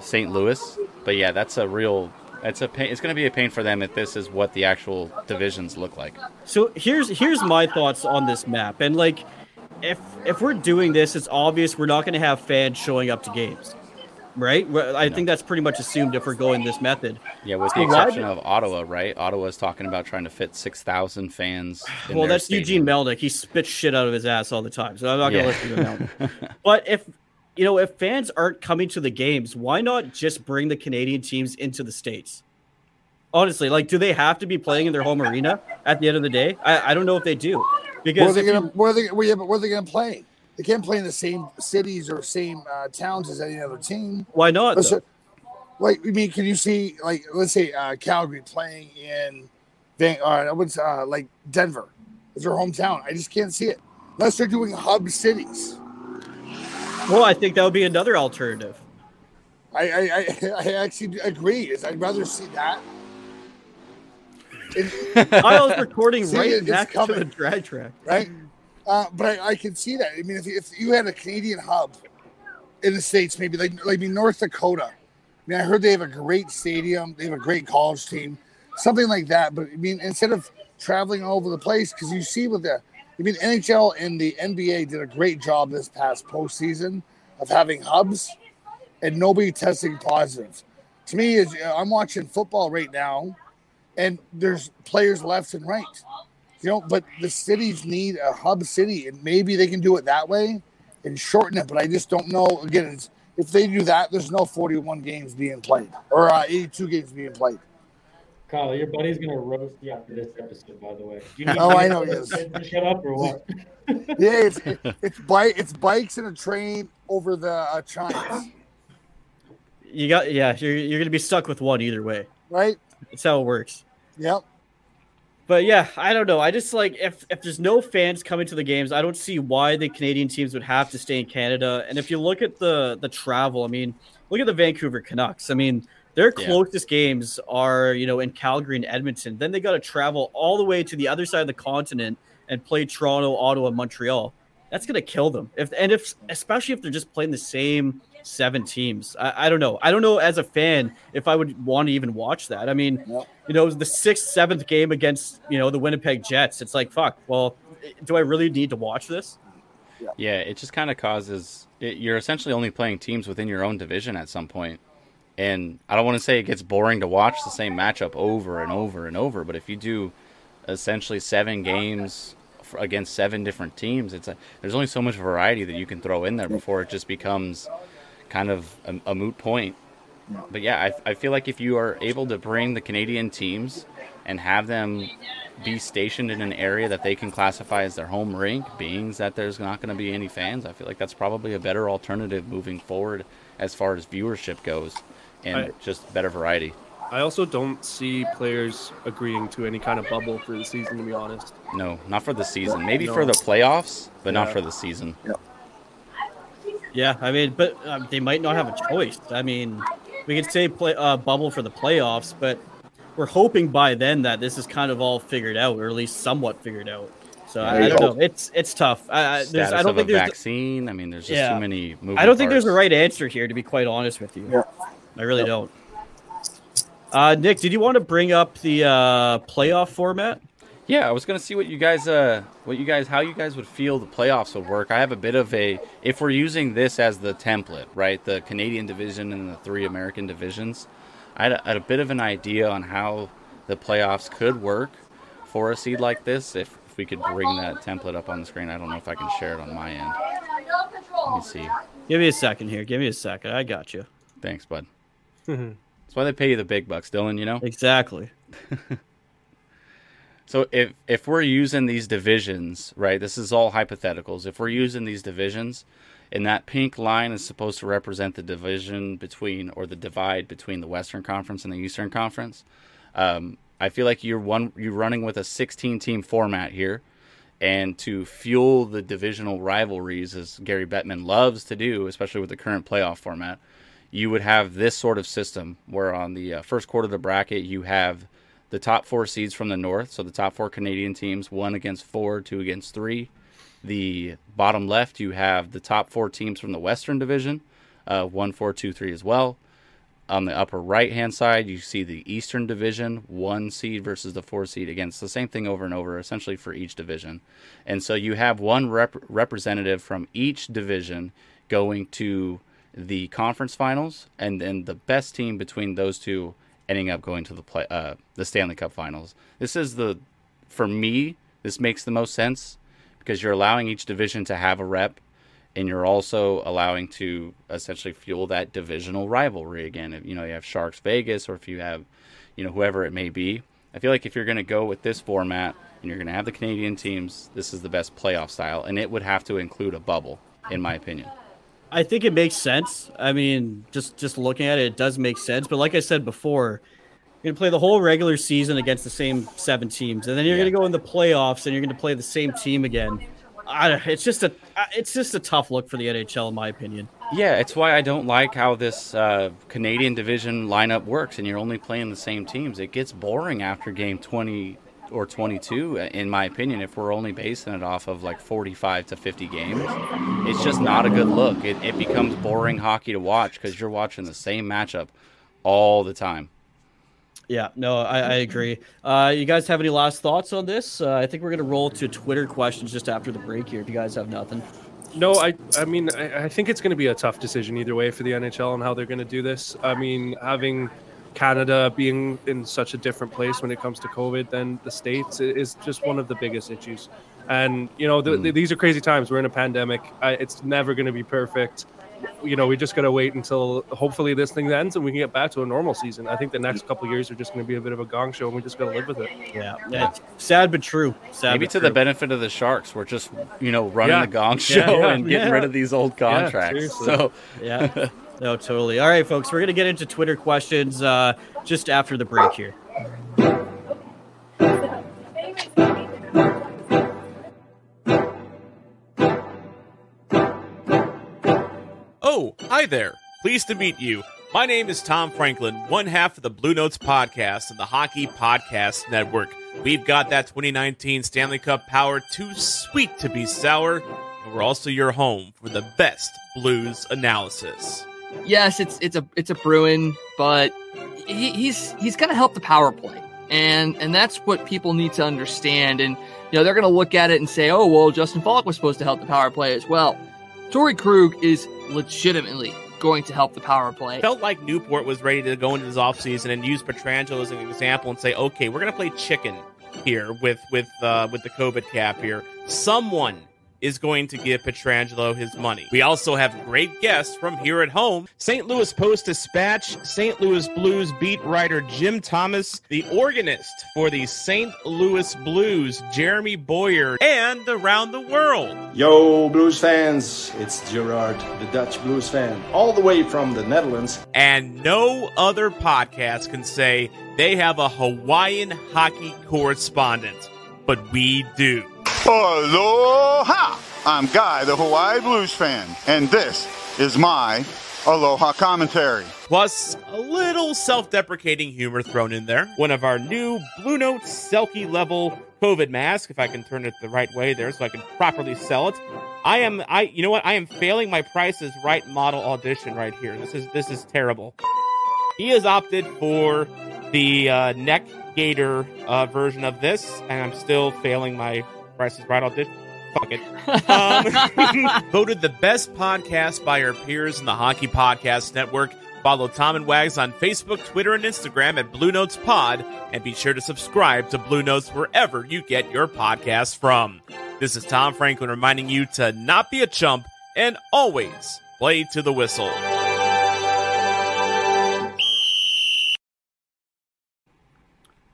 St. Louis. But yeah, that's a real. It's a pain. It's going to be a pain for them if this is what the actual divisions look like. So here's here's my thoughts on this map, and like, if if we're doing this, it's obvious we're not going to have fans showing up to games, right? Well, I think that's pretty much assumed if we're going this method. Yeah, with the why exception of Ottawa, right? Ottawa's talking about trying to fit six thousand fans. well, that's stadium. Eugene Melnyk. He spits shit out of his ass all the time, so I'm not going to Yeah. listen to him. but if you know, if fans aren't coming to the games, why not just bring the Canadian teams into the states? Honestly, like, do they have to be playing in their home arena at the end of the day? I, I don't know if they do, Where are because they? Where are they? Yeah, but where are they gonna play? They can't play in the same cities or same uh, towns as any other team. why not? Let's- Like, I mean, can you see, like, let's say uh, Calgary playing in, Van, uh, what's uh, like Denver, is their hometown. I just can't see it unless they're doing hub cities. Well, I think that would be another alternative. I I, I, I actually agree. Is I'd rather see that. Kyle's recording See, right it's next to the coming. drag track. right? Uh, but I, I can see that. I mean, if, if you had a Canadian hub in the states, maybe like like North Dakota. I mean, I heard they have a great stadium. They have a great college team, something like that. But I mean, instead of traveling all over the place, because you see with the, I mean, NHL and the NBA did a great job this past postseason of having hubs and nobody testing positive. To me, is I'm watching football right now, and there's players left and right. You know, but the cities need a hub city, and maybe they can do it that way and shorten it. But I just don't know. Again, if they do that, there's no 41 games being played or uh, 82 games being played. Kyle, your buddy's gonna roast you after this episode, by the way. Do you Oh, I know he is. to shut up or what? Yeah, it's it's bike, it's bikes and a train over the uh, chimes, You got yeah, you're you're gonna be stuck with one either way. right? That's how it works. Yep. But yeah, I don't know. I just like if if there's no fans coming to the games, I don't see why the Canadian teams would have to stay in Canada. And if you look at the the travel, I mean, look at the Vancouver Canucks. I mean, their Yeah. closest games are you know in Calgary and Edmonton. Then they got to travel all the way to the other side of the continent and play Toronto, Ottawa, Montreal. that's gonna kill them. If and if especially if they're just playing the same seven teams. I, I don't know. I don't know as a fan if I would want to even watch that. I mean, Yep. you know, the sixth, seventh game against you know the Winnipeg Jets. It's like fuck. Well, do I really need to watch this? Yeah, it just kind of causes it, you're essentially only playing teams within your own division at some point. And I don't want to say it gets boring to watch the same matchup over and over and over, but if you do essentially seven games against seven different teams, it's a, there's only so much variety that you can throw in there before it just becomes kind of a, a moot point. But yeah, I, I feel like if you are able to bring the Canadian teams and have them be stationed in an area that they can classify as their home rink, being that there's not going to be any fans, I feel like that's probably a better alternative moving forward as far as viewership goes and I- just better variety. I also don't see players agreeing to any kind of bubble for the season, to be honest. No, not for the season. Maybe No. for the playoffs, but not for the season. Yeah, I mean, but uh, they might not have a choice. I mean, we could say play uh, bubble for the playoffs, but we're hoping by then that this is kind of all figured out, or at least somewhat figured out. So I, I don't know. It's it's tough. I, I, there's, Status I don't of think a there's. vaccine. I mean, there's just Yeah. too many moving I don't think there's a right answer here, to be quite honest with you. Yeah. I really don't. Uh, Nick, did you want to bring up the uh, playoff format? Yeah, I was gonna see what you guys, uh, what you guys, how you guys would feel the playoffs would work. I have a bit of a, if we're using this as the template, right, the Canadian division and the three American divisions, I had a, had a bit of an idea on how the playoffs could work for a seed like this. If, if we could bring that template up on the screen, I don't know if I can share it on my end. Let me see. Give me a second here. Give me a second. I got you. Thanks, bud. That's why they pay you the big bucks, Dylan. You know. Exactly. So if if we're using these divisions, right? This is all hypotheticals. If we're using these divisions, and that pink line is supposed to represent the division between or the divide between the Western Conference and the Eastern Conference, um, I feel like you're one you're running with a 16 team format here, and to fuel the divisional rivalries, as Gary Bettman loves to do, especially with the current playoff format, you would have this sort of system where on the uh, first quarter of the bracket you have the top four seeds from the north, so the top four Canadian teams, one against four, two against three. The bottom left, you have the top four teams from the Western Division, uh, one, four, two, three as well. On the upper right hand side, you see the Eastern Division, one seed versus the four seed. Again, it's the same thing over and over, essentially for each division. And so you have one rep- representative from each division going to the conference finals, and then the best team between those two ending up going to the play, uh, the Stanley Cup Finals. This is the, for me, this makes the most sense because you're allowing each division to have a rep, and you're also allowing to essentially fuel that divisional rivalry again. If you know you have Sharks Vegas, or if you have, you know, whoever it may be. I feel like if you're going to go with this format and you're going to have the Canadian teams, this is the best playoff style, and it would have to include a bubble, in my opinion. I think it makes sense. I mean, just just looking at it, it does make sense. But like I said before, you're gonna play the whole regular season against the same seven teams, and then you're Yeah. gonna go in the playoffs and you're gonna play the same team again. I, it's just a it's just a tough look for the NHL, in my opinion. Yeah, it's why I don't like how this uh, Canadian division lineup works, and you're only playing the same teams. It gets boring after game 20 or 22, in my opinion, if we're only basing it off of like 45 to 50 games. It's just not a good look. It, it becomes boring hockey to watch because you're watching the same matchup all the time. Yeah, no, I, I agree. Uh, you guys have any last thoughts on this? Uh, I think we're gonna roll to Twitter questions just after the break here. If you guys have nothing, No, I I mean I, I think it's going to be a tough decision either way for the NHL and how they're going to do this. I mean, having Canada being in such a different place when it comes to COVID than the states is just one of the biggest issues. And you know, the, the, hmm. these are crazy times. We're in a pandemic. I, it's never going to be perfect. You know, we just got to wait until hopefully this thing ends and we can get back to a normal season. I think the next couple of years are just going to be a bit of a gong show, and we just got to live with it. yeah, yeah. Sad but true. Sad Maybe but to the benefit of the Sharks, we're just, you know, running Yeah. the gong show yeah, and getting yeah. rid of these old contracts. seriously. so, Yeah. No, totally. All right, folks, we're going to get into Twitter questions uh, just after the break here. Oh, hi there. Pleased to meet you. My name is Tom Franklin, one half of the Blue Notes podcast and the Hockey Podcast Network. We've got that 2019 Stanley Cup power too sweet to be sour, and we're also your home for the best blues analysis. Yes, it's it's a it's a Bruin, but he, he's he's going to help the power play, and and that's what people need to understand. And you know they're going to look at it and say, oh well, Justin Faulk was supposed to help the power play as well. Torey Krug is legitimately going to help the power play. Felt like Newport was ready to go into this offseason and use Pietrangelo as an example and say, okay, we're going to play chicken here with with uh, with the COVID cap here. Someone is going to give Pietrangelo his money. We also have great guests from here at home. St. Louis Post Dispatch, St. Louis Blues beat writer Jim Thomas, the organist for the St. Louis Blues, Jeremy Boyer, and around the world. Yo, blues fans, it's Gerard, the Dutch blues fan, all the way from the Netherlands. And no other podcast can say they have a Hawaiian hockey correspondent, but we do. Aloha! I'm Guy, the Hawaii Blues fan, and this is my Aloha commentary. Plus, a little self deprecating humor thrown in there. One of our new Blue Note Selkie level COVID mask, if I can turn it the right way there so I can properly sell it. I am I you know what? I am failing my Price is Right model audition right here. This is this is terrible. He has opted for the uh, neck gator uh, version of this, and I'm still failing my Price is Right audition. Fuck it. Um, voted the best podcast by our peers in the Hockey Podcast Network. Follow Tom and Wags on Facebook, Twitter, and Instagram at Blue Notes Pod, and be sure to subscribe to Blue Notes wherever you get your podcasts from. This is Tom Franklin reminding you to not be a chump and always play to the whistle.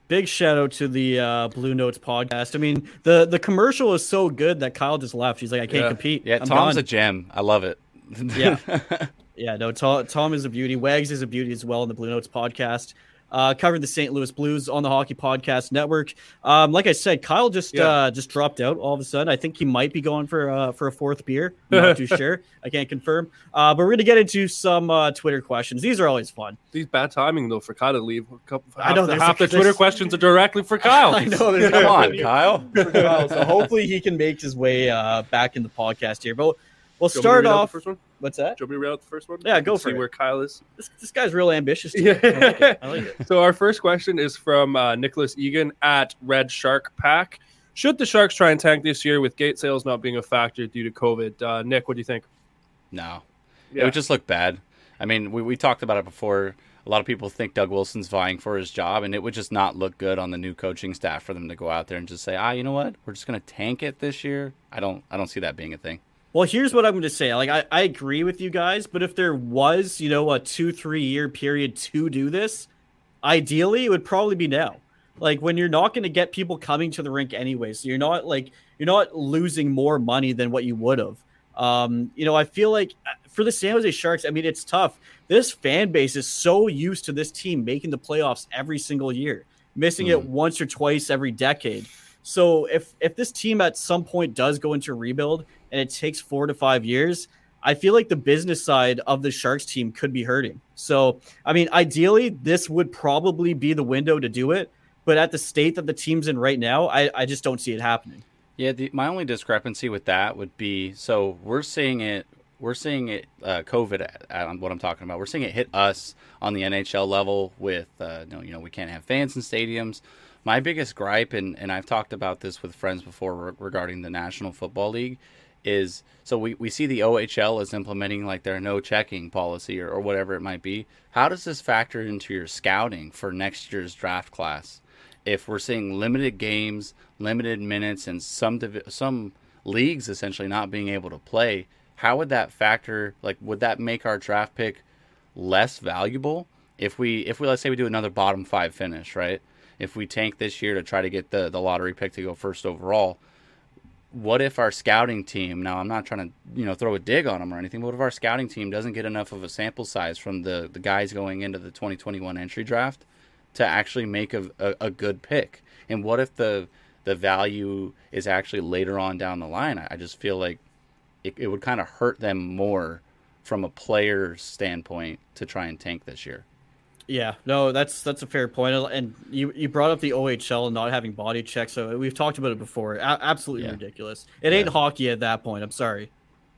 Big shout out to the uh, Blue Notes podcast. I mean, the the commercial is so good that Kyle just left. He's like, I can't Yeah. compete. Yeah, I'm Tom's done. a gem. I love it. Yeah. Yeah, no, Tom, Tom is a beauty. Wags is a beauty as well in the Blue Notes podcast. Uh, covered the St. Louis Blues on the Hockey Podcast Network. Um, like I said, Kyle just Yeah. uh, just dropped out all of a sudden. I think he might be going for uh, for a fourth beer. I'm not too sure. I can't confirm. Uh, but we're gonna get into some uh, Twitter questions. These are always fun. These bad timing though for Kyle to leave. A couple, I know, the, half a- the Twitter questions are directly for Kyle. I know. Come on, Kyle. Kyle, so hopefully he can make his way uh, back in the podcast here. But we'll Do you want me to start read out the off. first one. What's that? Do you want me to read out the first one? Yeah, go Let's for see it. where Kyle is. This, this guy's real ambitious. Yeah. I like it. I like it. So our first question is from uh, Nicholas Egan at Red Shark Pack. Should the Sharks try and tank this year with gate sales not being a factor due to COVID? Uh, Nick, what do you think? No. It Yeah. would just look bad. I mean, we, we talked about it before. A lot of people think Doug Wilson's vying for his job, and it would just not look good on the new coaching staff for them to go out there and just say, ah, you know what? We're just going to tank it this year. I don't I don't see that being a thing. Well, here's what I'm going to say. Like, I, I agree with you guys, but if there was, you know, a two, three year period to do this, ideally it would probably be now. Like, when you're not going to get people coming to the rink anyway, so you're not like, you're not losing more money than what you would have. Um, you know, I feel like uh, for the San Jose Sharks, I mean, it's tough. This fan base is so used to this team making the playoffs every single year, missing it once or twice every decade. So if if this team at some point does go into rebuild and it takes four to five years, I feel like the business side of the Sharks team could be hurting. So I mean, ideally, this would probably be the window to do it. But at the state that the team's in right now, I, I just don't see it happening. Yeah, the, my only discrepancy with that would be so we're seeing it. We're seeing it. Uh, COVID, at, at, what I'm talking about. We're seeing it hit us on the NHL level with, uh, no, you know, we can't have fans in stadiums. My biggest gripe, and, and I've talked about this with friends before re- regarding the National Football League, is so we, we see the OHL is implementing like their no checking policy or, or whatever it might be. How does this factor into your scouting for next year's draft class? if we're seeing limited games, limited minutes, and some divi- some leagues essentially not being able to play, how would that factor? Like, would that make our draft pick less valuable if we if we let's say we do another bottom five finish, right? If we tank this year to try to get the the lottery pick to go first overall, what if our scouting team? Now, I'm not trying to you know throw a dig on them or anything, but what if our scouting team doesn't get enough of a sample size from the the guys going into the 2021 entry draft? to actually make a, a, a, good pick? And what if the the value is actually later on down the line? I, I just feel like it, it would kind of hurt them more from a player's standpoint to try and tank this year. Yeah, no, that's that's a fair point. And you you brought up the OHL and not having body checks, so we've talked about it before. A- absolutely Yeah. ridiculous. It ain't hockey at that point. I'm sorry.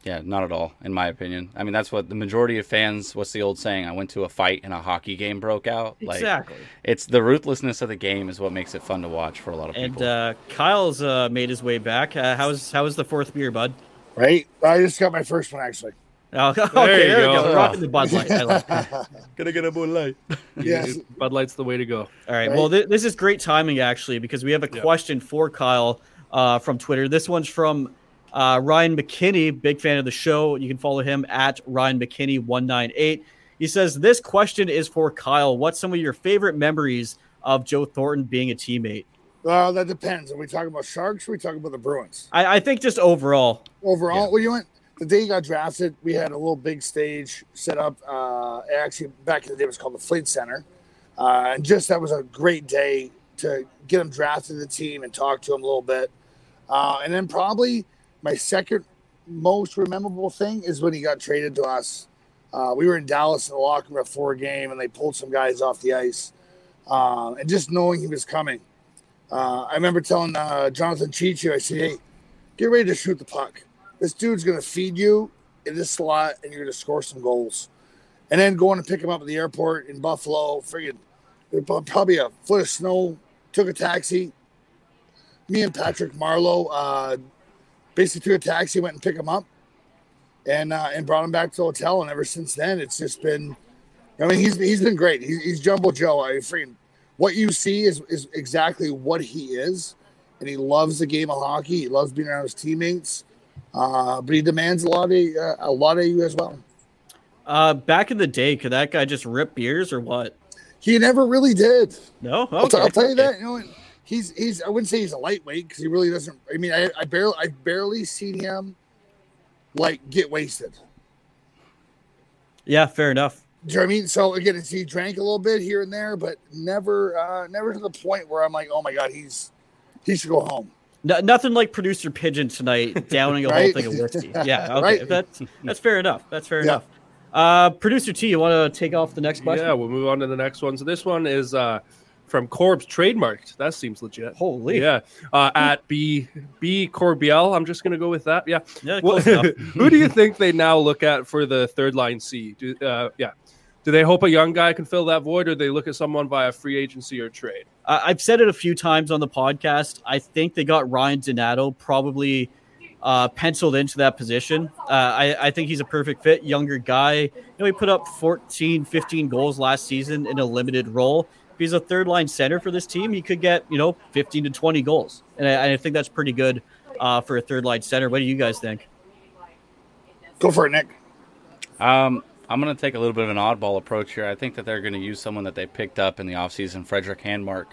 Yeah, not at all, in my opinion. I mean, that's what the majority of fans. What's the old saying? I went to a fight and a hockey game broke out. Like, Exactly. It's the ruthlessness of the game is what makes it fun to watch for a lot of And people. uh, Kyle's uh, made his way back. Uh, how's how's the fourth beer, bud? Right? I just got my first one actually. Oh, okay, There you there we go. go. Rocking the Bud Light. I like it. Gonna get a Bud Light. Yes. Bud Light's the way to go. All right. Right? Well, th- this is great timing actually because we have a Yeah. question for Kyle uh, from Twitter. This one's from uh, Ryan McKinney, big fan of the show. You can follow him at Ryan McKinney one nine eight. He says this question is for Kyle. What's some of your favorite memories of Joe Thornton being a teammate? Well, that depends. Are we talking about Sharks or are we talking about the Bruins? I, I think just overall. Overall, Yeah. well, you went the day he got drafted. We had a little big stage set up. Uh, actually, back in the day, it was called the Fleet Center, uh, and just that was a great day to get him drafted to the team and talk to him a little bit. Uh, and then probably my second most memorable thing is when he got traded to us. Uh, we were in Dallas in the locker room before a game, and they pulled some guys off the ice, uh, and just knowing he was coming. Uh, I remember telling Jonathan Cheechoo, I said, "Hey, get ready to shoot the puck. This dude's going to feed you in this slot, and you're going to score some goals." And then going to pick him up at the airport in Buffalo, friggin' probably a foot of snow. Took a taxi. Me and Patrick Marleau uh, basically took a taxi, went and picked him up, and uh, and brought him back to the hotel. And ever since then, it's just been. I mean, he's he's been great. He's, he's Jumbo Joe. I freaking what you see is is exactly what he is, and he loves the game of hockey. He loves being around his teammates, uh, but he demands a lot of uh, a lot of you as well. Uh, back in the day, could that guy just rip beers or what? He never really did. No, I'll, t- Okay. I'll tell you that. You know, he's he's. I wouldn't say he's a lightweight because he really doesn't. I mean, I, I barely I've barely seen him like get wasted. Yeah, fair enough. Do you know what I mean? So again, it's, he drank a little bit here and there, but never, uh, never to the point where I'm like, oh my god, he's he should go home. No, nothing like producer Pigeon tonight downing a whole thing of whiskey. Yeah, okay, Right. that's that's fair enough. That's fair Yeah. enough. Uh, producer T, you want to take off the next question? Yeah, we'll move on to the next one. So this one is uh, from Corb's trademarked. That seems legit. Holy. Yeah. Uh, at B B Corbiel. I'm just gonna go with that. Yeah. Yeah, Well, close enough. who do you think they now look at for the third line C? Do, uh, yeah. Do they hope a young guy can fill that void, or they look at someone via free agency or trade? I- I've said it a few times on the podcast. I think they got Ryan Donato probably uh, penciled into that position. Uh, I, I think he's a perfect fit, younger guy. You know, he put up 14, 15 goals last season in a limited role. If he's a third line center for this team, he could get, you know, 15 to 20 goals. And I, I think that's pretty good uh, for a third line center. What do you guys think? Go for it, Nick. Um, I'm going to take a little bit of an oddball approach here. I think that they're going to use someone that they picked up in the offseason, Frederick Handemark.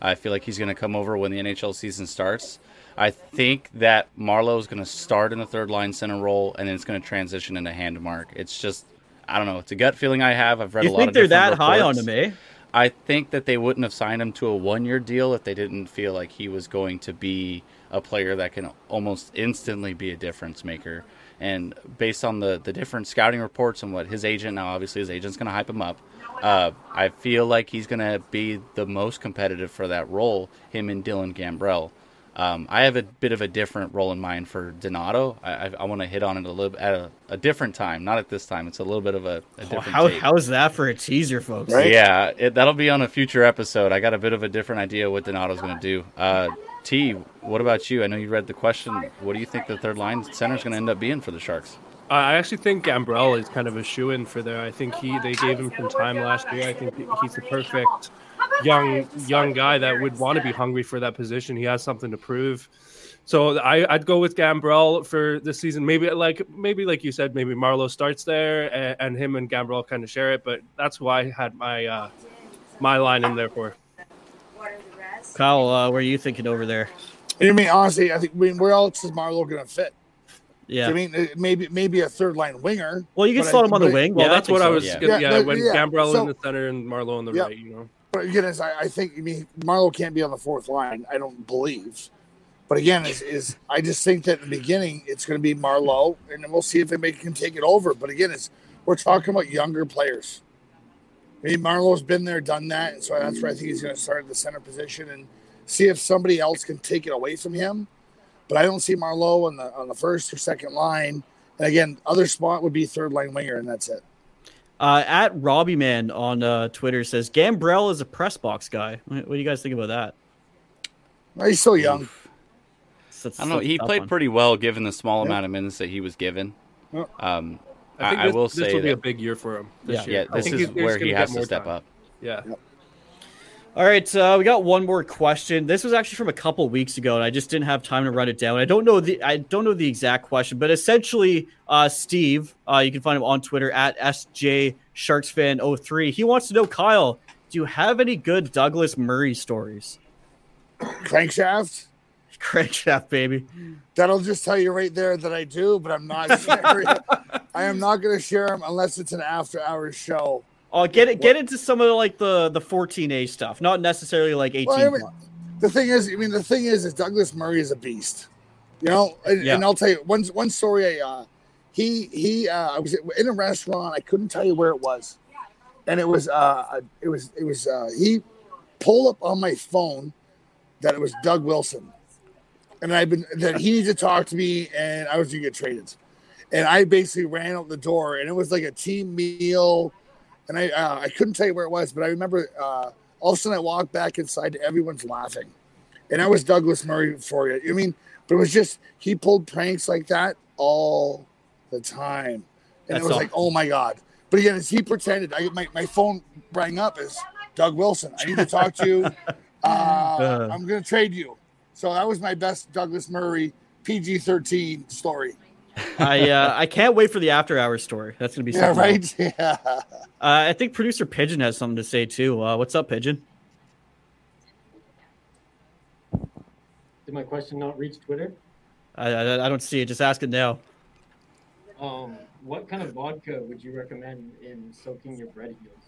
I feel like he's going to come over when the NHL season starts. I think that Marleau is going to start in the third line center role, and then it's going to transition into Handemark. It's just, I don't know. It's a gut feeling I have. I've read You a lot You think they're that high on reports. him, eh? I think that they wouldn't have signed him to a one year deal if they didn't feel like he was going to be a player that can almost instantly be a difference maker. And based on the, the different scouting reports and what his agent now, obviously his agent's going to hype him up. Uh, I feel like he's going to be the most competitive for that role, him and Dylan Gambrell. Um, I have a bit of a different role in mind for Donato. I, I, I want to hit on it a little at a, a different time, not at this time. It's a little bit of a, a Oh, different. how, take. how's that for a teaser, folks? Right? Yeah, it, that'll be on a future episode. I got a bit of a different idea what Donato's going to do. Uh, T, what about you? I know you read the question. What do you think the third line center is going to end up being for the Sharks? I actually think Gambrell is kind of a shoe in for there. I think he they gave him some time last year. I think he's the perfect young young guy that would want to be hungry for that position. He has something to prove. So I, I'd go with Gambrell for this season. Maybe like maybe like you said, maybe Marleau starts there and, and him and Gambrell kind of share it. But that's who I had my uh, my line in there for. Kyle, uh, what are you thinking over there? I mean, honestly, I think. I mean, where else is Marleau going to fit? Yeah. I mean, uh, maybe maybe a third line winger. well, you can slot him on the wing. Well, yeah, that's I think what I was. Yeah. Yeah, Yeah, when yeah. Gambrell So- in the center and Marleau on the Yeah. right, you know. But again, as I, I think, I mean, Marleau can't be on the fourth line. I don't believe. But again, is, is I just think that in the beginning it's going to be Marleau, and then we'll see if anybody can take it over. But again, it's we're talking about younger players. I mean, Marleau's been there, done that, and so that's where I think he's going to start at the center position and see if somebody else can take it away from him. But I don't see Marleau on the on the first or second line. And again, other spot would be third line winger, and that's it. Uh, at Robbie Man on uh, Twitter says Gambrell is a press box guy. What, what do you guys think about that? Well, he's so young. That's I don't know. He played one. pretty well given the small Yeah. amount of minutes that he was given. Yeah. Um, I think I, this, I will this say will be a big year for him. This Yeah. year. yeah, this is he's- he's where he has to step time. up. Yeah. All right, uh, we got one more question. This was actually from a couple weeks ago, and I just didn't have time to run it down. I don't know the I don't know the exact question, but essentially, uh, Steve, uh, you can find him on Twitter at sj sharksfan03. He wants to know, Kyle, do you have any good Douglas Murray stories? Crankshaft. Crankshaft, baby. That'll just tell you right there that I do, but I'm not sharing. I am not going to share them unless it's an after hours show. Oh, get it, get into some of like the the 14A stuff, not necessarily like 18. Well, I mean, the thing is, I mean, the thing is, is Douglas Murray is a beast. You know, and, Yeah. and I'll tell you one one story. I, uh, he he, uh, I was in a restaurant. I couldn't tell you where it was, and it was uh, it was it was uh, he pulled up on my phone that it was Doug Wilson, and I've been that he needed to talk to me, and I was gonna get traded, and I basically ran out the door, and it was like a team meal, and I uh, I couldn't tell you where it was, but I remember uh, all of a sudden I walked back inside, and everyone's laughing, and that was Douglas Murray for you. I mean, but it was just he pulled pranks like that all the time, and That's it was all. like, oh my god. But again, as he pretended, I my, my phone rang up as Doug Wilson. I need to talk to you. Uh, I'm going to trade you. So that was my best Douglas Murray PG 13 story. I uh, I can't wait for the after hours story. That's gonna be Yeah, something else. right? Yeah. Uh, I think producer Pigeon has something to say too. Uh, what's up, Pigeon? Did my question not reach Twitter? I, I, I don't see it. Just ask it now. Um, what kind of vodka would you recommend in soaking your bread heels?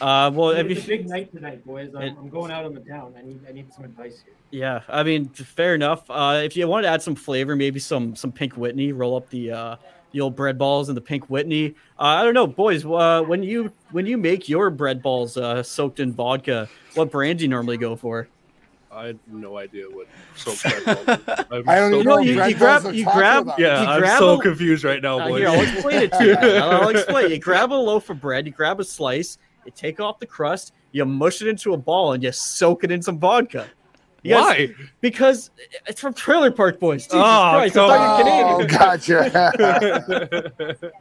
Uh, well, it's if you, a big night tonight, boys. I'm, It- I'm going out on the town. I need I need some advice here. yeah, I mean, fair enough. Uh, if you wanted to add some flavor, maybe some some pink Whitney. Roll up the uh, the old bread balls and the pink Whitney. Uh, I don't know, boys. Uh, when you when you make your bread balls uh, soaked in vodka, what brand do you normally go for? I have no idea what soap bread I'm I don't so even know you- you grab- you grab- Yeah, you I'm grab so a- confused right now, Uh, boys. here, I'll explain it to you. I'll, I'll explain. You grab a loaf of bread, you grab a slice, you take off the crust, you mush it into a ball, and you soak it in some vodka. You guys- Why? Because it's from Trailer Park Boys. Jesus Oh, Christ, I come thought you were Oh, Canadian. gotcha.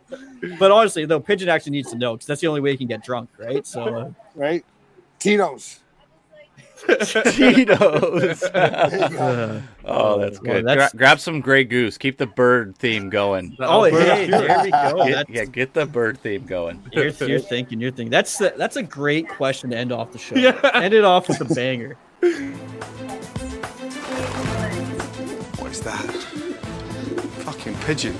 But honestly, though, Pigeon actually needs to know because that's the only way he can get drunk, right? So, uh, right? Tito's. Tito's. There you go. uh, oh, that's Well, good. that's- Gra- grab some Grey Goose. Keep the bird theme going. oh, Alberta hey, there we go. Get, yeah, get the bird theme going. you're, you're thinking, you're thinking. That's a, that's a great question to end off the show. Yeah. End it off with a banger. What is that? Fucking pigeon.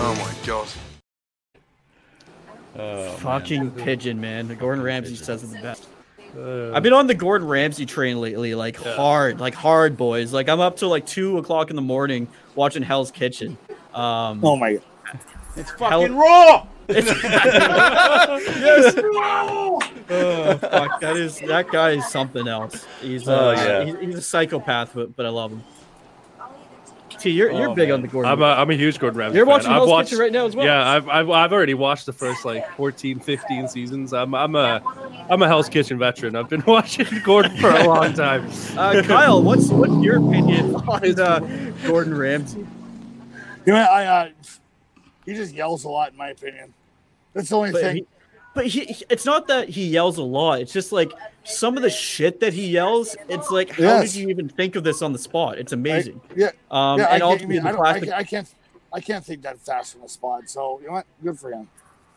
Oh my god. Oh, Fucking pigeon, man. Gordon Ramsay says it the best. Uh, I've been on the Gordon Ramsay train lately, like Yeah. hard, like hard, boys. Like I'm up till like two o'clock in the morning watching Hell's Kitchen. Um, Oh my god. it's Fucking raw. yes. oh, fuck, that is that guy is something else. He's uh, Oh, yeah. he's, he's a psychopath, but, but I love him. T, you're you're Oh, big man. on the Gordon. I'm a, I'm a huge Gordon Ramsay you're fan. watching I've Hell's watched, Kitchen right now as well. Yeah, I've, I've I've already watched the first like 14, 15 seasons. I'm I'm a I'm a Hell's Kitchen veteran. I've been watching Gordon for a long time. Uh, Kyle, what's what's your opinion on uh, Gordon Ramsay? You know, I, uh, he just yells a lot, in my opinion. That's the only But thing. he, but he, he- it's not that he yells a lot. It's just like some of the shit that he yells. It's like, how Yes. did you even think of this on the spot? It's amazing. yeah, Um, yeah, I, and can't, I, ultimately, mean, the I, don't, I, classic- can't, I can't, I can't think that fast on the spot. So you know what? Good for him.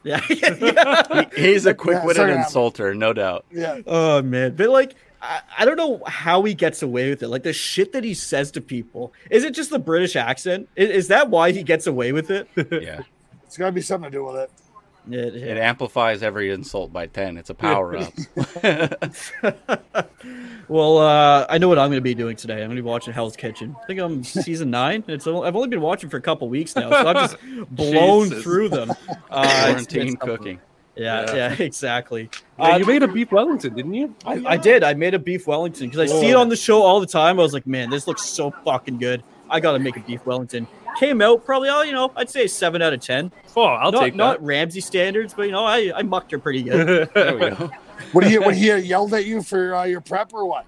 yeah, yeah. He's a quick-witted sorry, I'm- insulter, no doubt. Yeah, Oh man, but like, I, I don't know how he gets away with it. Like the shit that he says to people. Is it just the British accent? Is, is that why he gets away with it? Yeah, it's got to be something to do with it. It- it amplifies every insult by ten. It's a power up. well, uh, I know what I'm going to be doing today. I'm going to be watching Hell's Kitchen. I think I'm season nine. It's o- I've only been watching for a couple weeks now, so I've just blown Jesus. through them. Uh, Quarantine it's something. cooking. Yeah, yeah, exactly. Yeah, Uh, you made a beef Wellington, didn't you? I, I did. I made a beef Wellington because I see it on the show all the time. I was like, man, this looks so fucking good. I got to make a beef Wellington. Came out probably, oh, you know, I'd say seven out of ten. Oh, I'll not, take not. Ramsay standards, but you know, I, I mucked her pretty good. There we go. What he what he yelled at you for uh, your prep or what?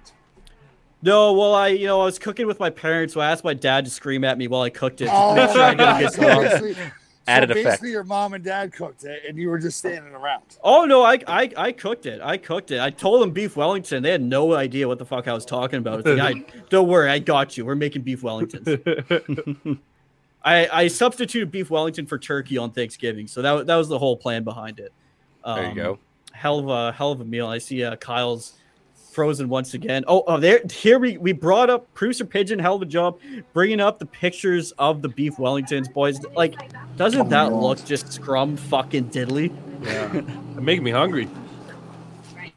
no, well, I you know I was cooking with my parents, so I asked my dad to scream at me while I cooked it. Oh, to make sure I did a good so job. basically, Added so effect. basically your mom and dad cooked it, and you were just standing around. Oh no, I, I I cooked it. I cooked it. I told them beef Wellington. They had no idea what the fuck I was talking about. It's like, I, don't worry, I got you. We're making beef Wellingtons. I I substituted beef Wellington for turkey on Thanksgiving, so that that was the whole plan behind it. There you Um, go. Hell of a hell of a meal. I see uh, Kyle's frozen once again. Oh, oh, there here we we brought up producer Pigeon. Hell of a job bringing up the pictures of the beef Wellingtons, boys. Like, doesn't that look just scrum fucking diddly? Yeah. Make me hungry.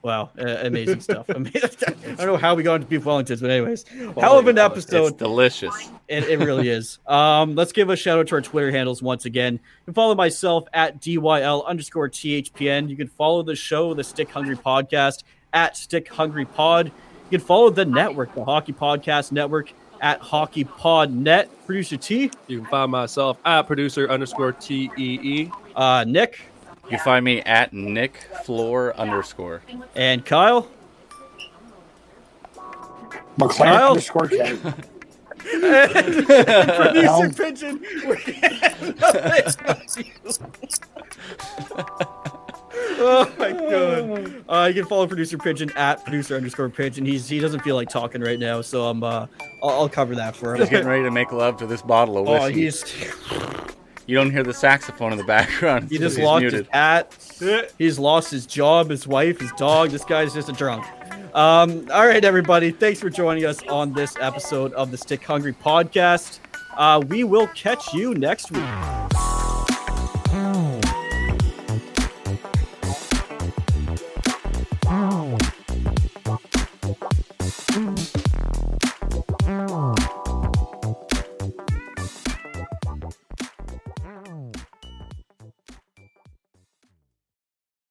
Wow, uh, amazing stuff. Ama- I don't know how we got into beef Wellingtons, but anyways, hell of an episode. It's delicious. It, it really is. Um, let's give a shout out to our Twitter handles once again. You can follow myself at DYL underscore THPN. You can follow the show, the Stick Hungry Podcast, at Stick Hungry Pod. You can follow the network, the Hockey Podcast Network, at Hockey Pod Net. Producer T, You can find myself at producer underscore T E E. uh, Nick, You can find me at Nick Flohr underscore. and Kyle. McLaren Kyle? underscore K. Producer No. Pigeon. oh my god! Uh, you can follow producer Pigeon at producer underscore Pigeon. He's he doesn't feel like talking right now, so I'm uh I'll, I'll cover that for him. He's getting ready to make love to this bottle of Oh, whiskey. he's you don't hear the saxophone in the background. He just lost muted. his hat. He's lost his job, his wife, his dog. This guy's just a drunk. Um, all right, everybody. Thanks for joining us on this episode of the Stick Hungry podcast. Uh, we will catch you next week. Mm-hmm.